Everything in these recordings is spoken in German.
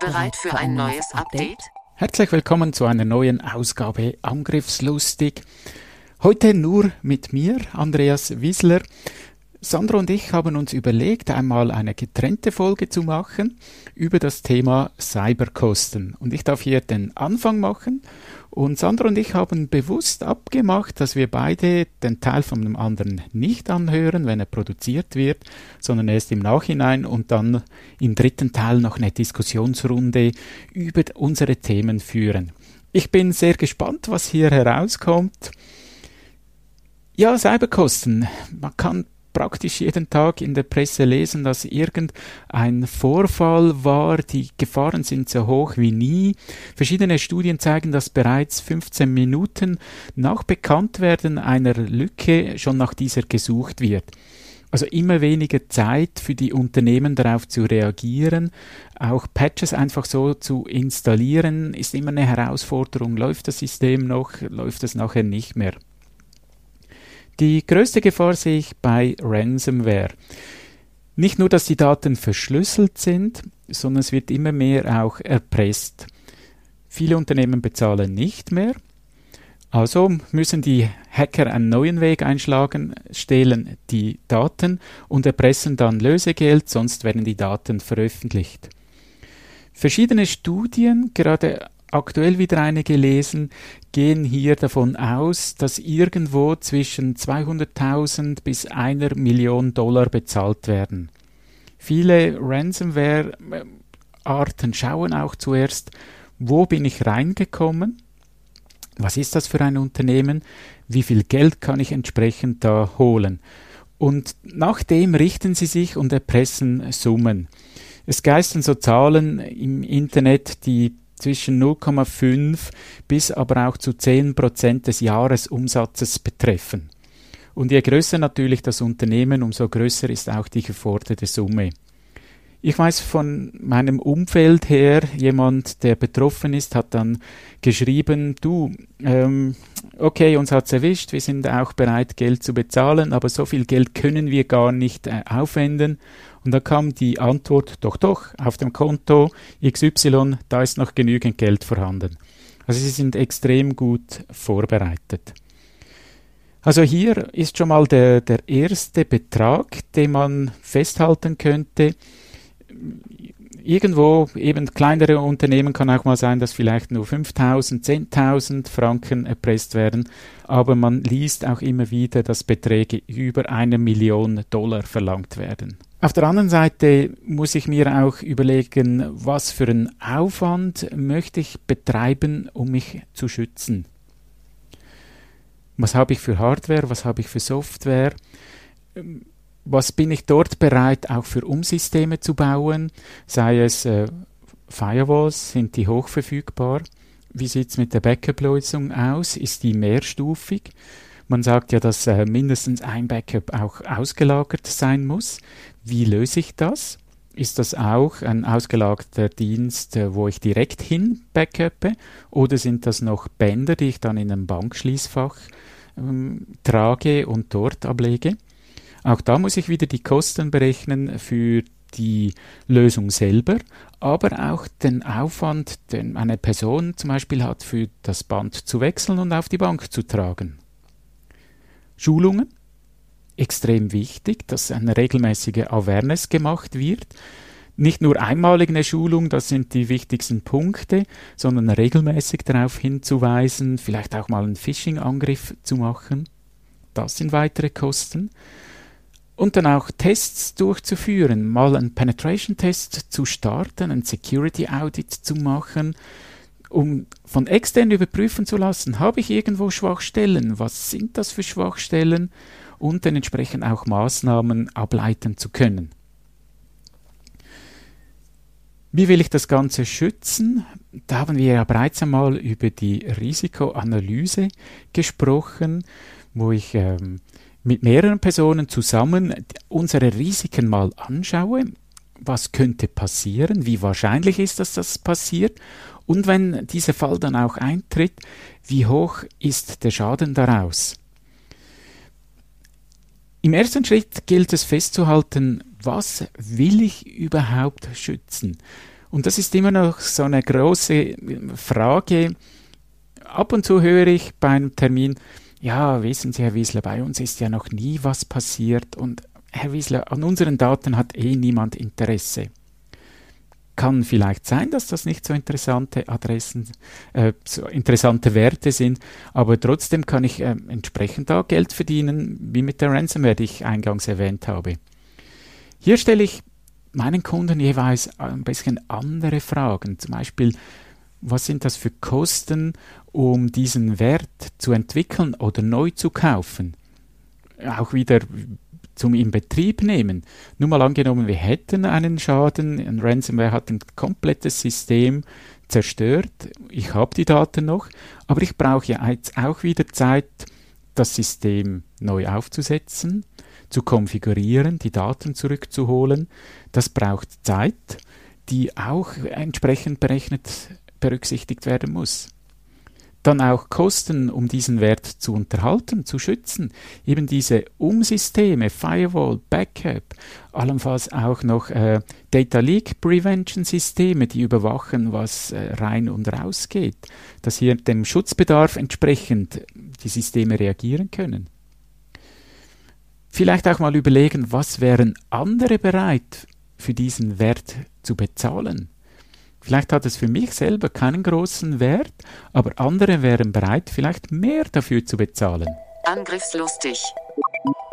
Bereit für ein neues Update? Herzlich willkommen zu einer neuen Ausgabe Angriffslustig. Heute nur mit mir, Andreas Wiesler. Sandro und ich haben uns überlegt, einmal eine getrennte Folge zu machen über das Thema Cyberkosten. Und ich darf hier den Anfang machen. Und Sandro und ich haben bewusst abgemacht, dass wir beide den Teil von dem anderen nicht anhören, wenn er produziert wird, sondern erst im Nachhinein und dann im dritten Teil noch eine Diskussionsrunde über unsere Themen führen. Ich bin sehr gespannt, was hier herauskommt. Ja, Cyberkosten. Man kann praktisch jeden Tag in der Presse lesen, dass irgendein Vorfall war, die Gefahren sind so hoch wie nie. Verschiedene Studien zeigen, dass bereits 15 Minuten nach Bekanntwerden einer Lücke schon nach dieser gesucht wird. Also immer weniger Zeit für die Unternehmen darauf zu reagieren. Auch Patches einfach so zu installieren ist immer eine Herausforderung. Läuft das System noch? Läuft es nachher nicht mehr? Die größte Gefahr sehe ich bei Ransomware. Nicht nur, dass die Daten verschlüsselt sind, sondern es wird immer mehr auch erpresst. Viele Unternehmen bezahlen nicht mehr, also müssen die Hacker einen neuen Weg einschlagen, stehlen die Daten und erpressen dann Lösegeld, sonst werden die Daten veröffentlicht. Verschiedene Studien, gerade aktuell wieder eine gelesen, gehen hier davon aus, dass irgendwo zwischen 200.000 bis einer Million Dollar bezahlt werden. Viele Ransomware-Arten schauen auch zuerst, wo bin ich reingekommen, was ist das für ein Unternehmen, wie viel Geld kann ich entsprechend da holen. Und nach dem richten sie sich und erpressen Summen. Es geistern so Zahlen im Internet, die zwischen 0,5 bis aber auch zu 10 Prozent des Jahresumsatzes betreffen. Und je größer natürlich das Unternehmen, umso größer ist auch die geforderte Summe. Ich weiß von meinem Umfeld her, jemand, der betroffen ist, hat dann geschrieben, du, ähm, okay, uns hat's erwischt, wir sind auch bereit, Geld zu bezahlen, aber so viel Geld können wir gar nicht äh, aufwenden. Und da kam die Antwort, doch, doch, auf dem Konto XY, da ist noch genügend Geld vorhanden. Also sie sind extrem gut vorbereitet. Also hier ist schon mal der, der erste Betrag, den man festhalten könnte irgendwo eben kleinere Unternehmen kann auch mal sein, dass vielleicht nur 5000, 10.000 Franken erpresst werden, aber man liest auch immer wieder, dass Beträge über eine Million Dollar verlangt werden. Auf der anderen Seite muss ich mir auch überlegen, was für einen Aufwand möchte ich betreiben, um mich zu schützen. Was habe ich für Hardware, was habe ich für Software? Was bin ich dort bereit, auch für Umsysteme zu bauen? Sei es äh, Firewalls, sind die hochverfügbar? Wie sieht es mit der Backup-Lösung aus? Ist die mehrstufig? Man sagt ja, dass äh, mindestens ein Backup auch ausgelagert sein muss. Wie löse ich das? Ist das auch ein ausgelagerter Dienst, äh, wo ich direkt hin backuppe? Oder sind das noch Bänder, die ich dann in einem Bankschließfach ähm, trage und dort ablege? Auch da muss ich wieder die Kosten berechnen für die Lösung selber, aber auch den Aufwand, den eine Person zum Beispiel hat, für das Band zu wechseln und auf die Bank zu tragen. Schulungen, extrem wichtig, dass eine regelmäßige Awareness gemacht wird. Nicht nur einmalig eine Schulung, das sind die wichtigsten Punkte, sondern regelmäßig darauf hinzuweisen, vielleicht auch mal einen Phishing-Angriff zu machen. Das sind weitere Kosten und dann auch Tests durchzuführen, mal einen Penetration-Test zu starten, ein Security-Audit zu machen, um von extern überprüfen zu lassen, habe ich irgendwo Schwachstellen, was sind das für Schwachstellen und dann entsprechend auch Maßnahmen ableiten zu können. Wie will ich das Ganze schützen? Da haben wir ja bereits einmal über die Risikoanalyse gesprochen, wo ich ähm, mit mehreren Personen zusammen unsere Risiken mal anschaue. Was könnte passieren? Wie wahrscheinlich ist, dass das passiert? Und wenn dieser Fall dann auch eintritt, wie hoch ist der Schaden daraus? Im ersten Schritt gilt es festzuhalten, was will ich überhaupt schützen? Und das ist immer noch so eine große Frage. Ab und zu höre ich beim Termin, ja, wissen Sie, Herr Wiesler, bei uns ist ja noch nie was passiert und Herr Wiesler, an unseren Daten hat eh niemand Interesse. Kann vielleicht sein, dass das nicht so interessante Adressen, äh, so interessante Werte sind, aber trotzdem kann ich äh, entsprechend da Geld verdienen, wie mit der Ransomware, die ich eingangs erwähnt habe. Hier stelle ich meinen Kunden jeweils ein bisschen andere Fragen. Zum Beispiel, was sind das für Kosten, um diesen Wert zu entwickeln oder neu zu kaufen? Auch wieder zum in Betrieb nehmen. Nur mal angenommen, wir hätten einen Schaden, ein Ransomware hat ein komplettes System zerstört. Ich habe die Daten noch, aber ich brauche ja jetzt auch wieder Zeit, das System neu aufzusetzen zu konfigurieren, die Daten zurückzuholen. Das braucht Zeit, die auch entsprechend berechnet berücksichtigt werden muss. Dann auch Kosten, um diesen Wert zu unterhalten, zu schützen. Eben diese Umsysteme, Firewall, Backup, allenfalls auch noch äh, Data Leak Prevention Systeme, die überwachen, was äh, rein und raus geht, dass hier dem Schutzbedarf entsprechend die Systeme reagieren können. Vielleicht auch mal überlegen, was wären andere bereit für diesen Wert zu bezahlen. Vielleicht hat es für mich selber keinen großen Wert, aber andere wären bereit, vielleicht mehr dafür zu bezahlen. Angriffslustig.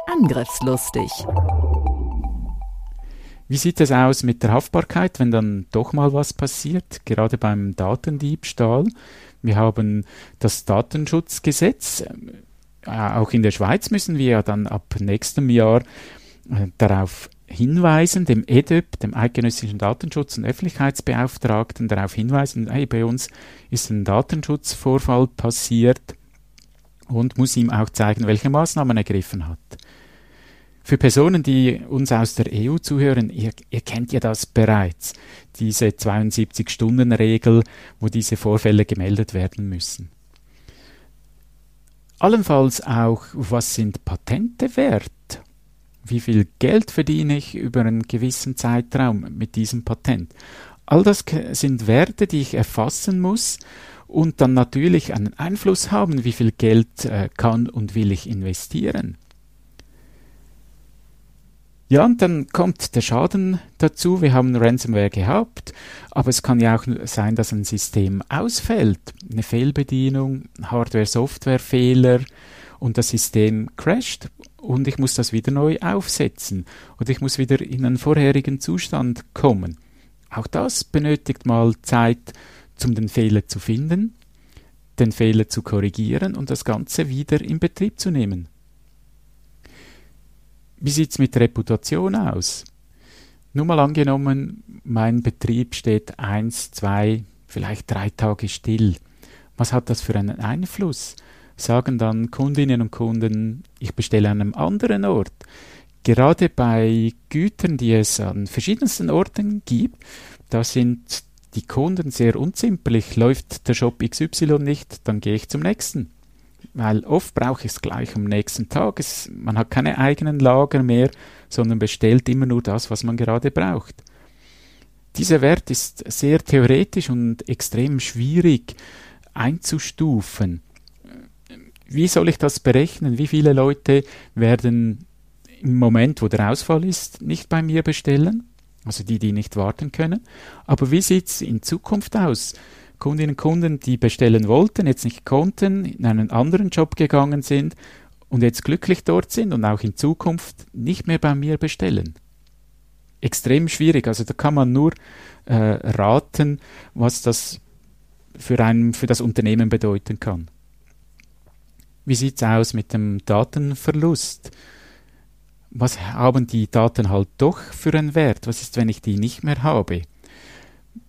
Angriffslustig. Wie sieht es aus mit der Haftbarkeit, wenn dann doch mal was passiert, gerade beim Datendiebstahl? Wir haben das Datenschutzgesetz, äh, auch in der Schweiz müssen wir ja dann ab nächstem Jahr äh, darauf hinweisen, dem EDÖP, dem Eidgenössischen Datenschutz- und Öffentlichkeitsbeauftragten, darauf hinweisen, hey, bei uns ist ein Datenschutzvorfall passiert und muss ihm auch zeigen, welche Maßnahmen er ergriffen hat. Für Personen, die uns aus der EU zuhören, ihr, ihr kennt ja das bereits, diese 72-Stunden-Regel, wo diese Vorfälle gemeldet werden müssen. Allenfalls auch, was sind Patente wert? Wie viel Geld verdiene ich über einen gewissen Zeitraum mit diesem Patent? All das sind Werte, die ich erfassen muss und dann natürlich einen Einfluss haben, wie viel Geld äh, kann und will ich investieren. Ja, und dann kommt der Schaden dazu. Wir haben Ransomware gehabt, aber es kann ja auch sein, dass ein System ausfällt. Eine Fehlbedienung, Hardware-Software-Fehler und das System crasht und ich muss das wieder neu aufsetzen und ich muss wieder in einen vorherigen Zustand kommen. Auch das benötigt mal Zeit, um den Fehler zu finden, den Fehler zu korrigieren und das Ganze wieder in Betrieb zu nehmen. Wie sieht es mit Reputation aus? Nur mal angenommen, mein Betrieb steht eins, zwei, vielleicht drei Tage still. Was hat das für einen Einfluss? Sagen dann Kundinnen und Kunden, ich bestelle an einem anderen Ort. Gerade bei Gütern, die es an verschiedensten Orten gibt, da sind die Kunden sehr unzimperlich. Läuft der Shop XY nicht, dann gehe ich zum nächsten weil oft brauche ich es gleich am nächsten Tag. Es, man hat keine eigenen Lager mehr, sondern bestellt immer nur das, was man gerade braucht. Dieser Wert ist sehr theoretisch und extrem schwierig einzustufen. Wie soll ich das berechnen? Wie viele Leute werden im Moment, wo der Ausfall ist, nicht bei mir bestellen? Also die, die nicht warten können. Aber wie sieht es in Zukunft aus? Kundinnen und Kunden, die bestellen wollten, jetzt nicht konnten, in einen anderen Job gegangen sind und jetzt glücklich dort sind und auch in Zukunft nicht mehr bei mir bestellen. Extrem schwierig. Also da kann man nur äh, raten, was das für, ein, für das Unternehmen bedeuten kann. Wie sieht es aus mit dem Datenverlust? Was haben die Daten halt doch für einen Wert? Was ist, wenn ich die nicht mehr habe?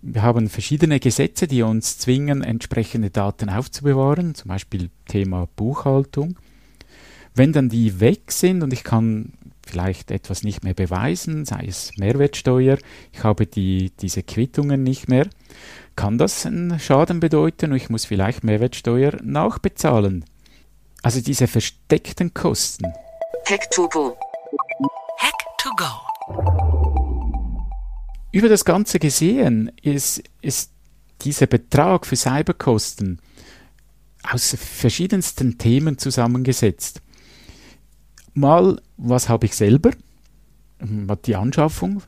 Wir haben verschiedene Gesetze, die uns zwingen, entsprechende Daten aufzubewahren, zum Beispiel Thema Buchhaltung. Wenn dann die weg sind und ich kann vielleicht etwas nicht mehr beweisen, sei es Mehrwertsteuer, ich habe die, diese Quittungen nicht mehr, kann das einen Schaden bedeuten und ich muss vielleicht Mehrwertsteuer nachbezahlen. Also diese versteckten Kosten. Hack to go. Hack to go. Über das Ganze gesehen ist, ist dieser Betrag für Cyberkosten aus verschiedensten Themen zusammengesetzt. Mal, was habe ich selber? Die Anschaffung,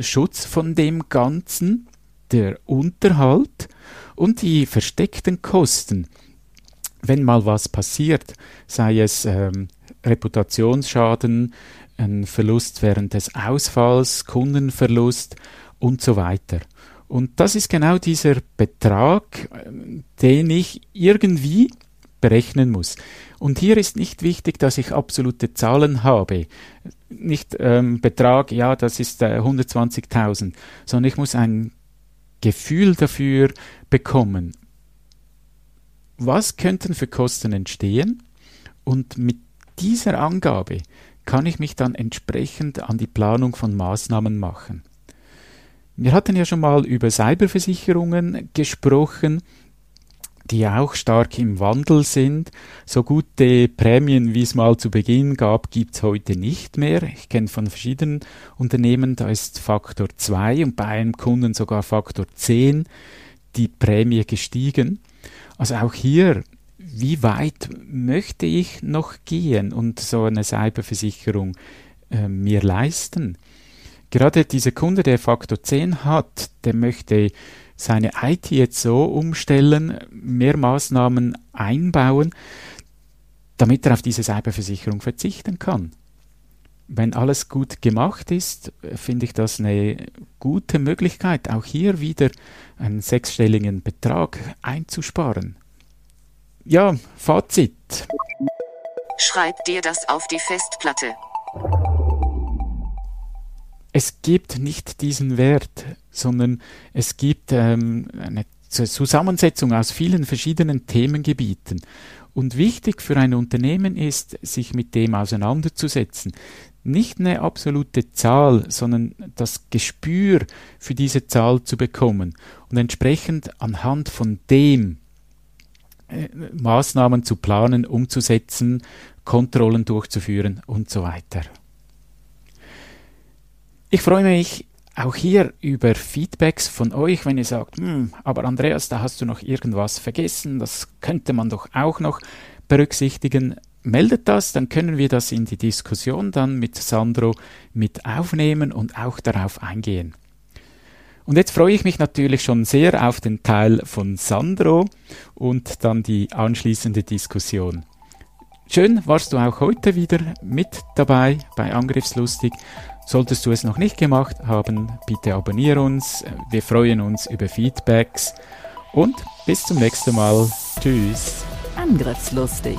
Schutz von dem Ganzen, der Unterhalt und die versteckten Kosten. Wenn mal was passiert, sei es ähm, Reputationsschaden, ein Verlust während des Ausfalls, Kundenverlust und so weiter. Und das ist genau dieser Betrag, ähm, den ich irgendwie berechnen muss. Und hier ist nicht wichtig, dass ich absolute Zahlen habe. Nicht ähm, Betrag, ja, das ist äh, 120.000, sondern ich muss ein Gefühl dafür bekommen. Was könnten für Kosten entstehen? Und mit dieser Angabe kann ich mich dann entsprechend an die Planung von Maßnahmen machen. Wir hatten ja schon mal über Cyberversicherungen gesprochen die auch stark im Wandel sind. So gute Prämien, wie es mal zu Beginn gab, gibt es heute nicht mehr. Ich kenne von verschiedenen Unternehmen, da ist Faktor 2 und bei einem Kunden sogar Faktor 10 die Prämie gestiegen. Also auch hier, wie weit möchte ich noch gehen und so eine Cyberversicherung äh, mir leisten? Gerade dieser Kunde, der Faktor 10 hat, der möchte seine IT jetzt so umstellen, mehr Maßnahmen einbauen, damit er auf diese Cyberversicherung verzichten kann. Wenn alles gut gemacht ist, finde ich das eine gute Möglichkeit, auch hier wieder einen sechsstelligen Betrag einzusparen. Ja, Fazit. Schreib dir das auf die Festplatte. Es gibt nicht diesen Wert sondern es gibt ähm, eine Zusammensetzung aus vielen verschiedenen Themengebieten. Und wichtig für ein Unternehmen ist, sich mit dem auseinanderzusetzen. Nicht eine absolute Zahl, sondern das Gespür für diese Zahl zu bekommen und entsprechend anhand von dem äh, Maßnahmen zu planen, umzusetzen, Kontrollen durchzuführen und so weiter. Ich freue mich auch hier über Feedbacks von euch, wenn ihr sagt, hm, aber Andreas, da hast du noch irgendwas vergessen, das könnte man doch auch noch berücksichtigen. Meldet das, dann können wir das in die Diskussion dann mit Sandro mit aufnehmen und auch darauf eingehen. Und jetzt freue ich mich natürlich schon sehr auf den Teil von Sandro und dann die anschließende Diskussion. Schön warst du auch heute wieder mit dabei bei Angriffslustig Solltest du es noch nicht gemacht haben, bitte abonniere uns. Wir freuen uns über Feedbacks und bis zum nächsten Mal. Tschüss. Angriffslustig.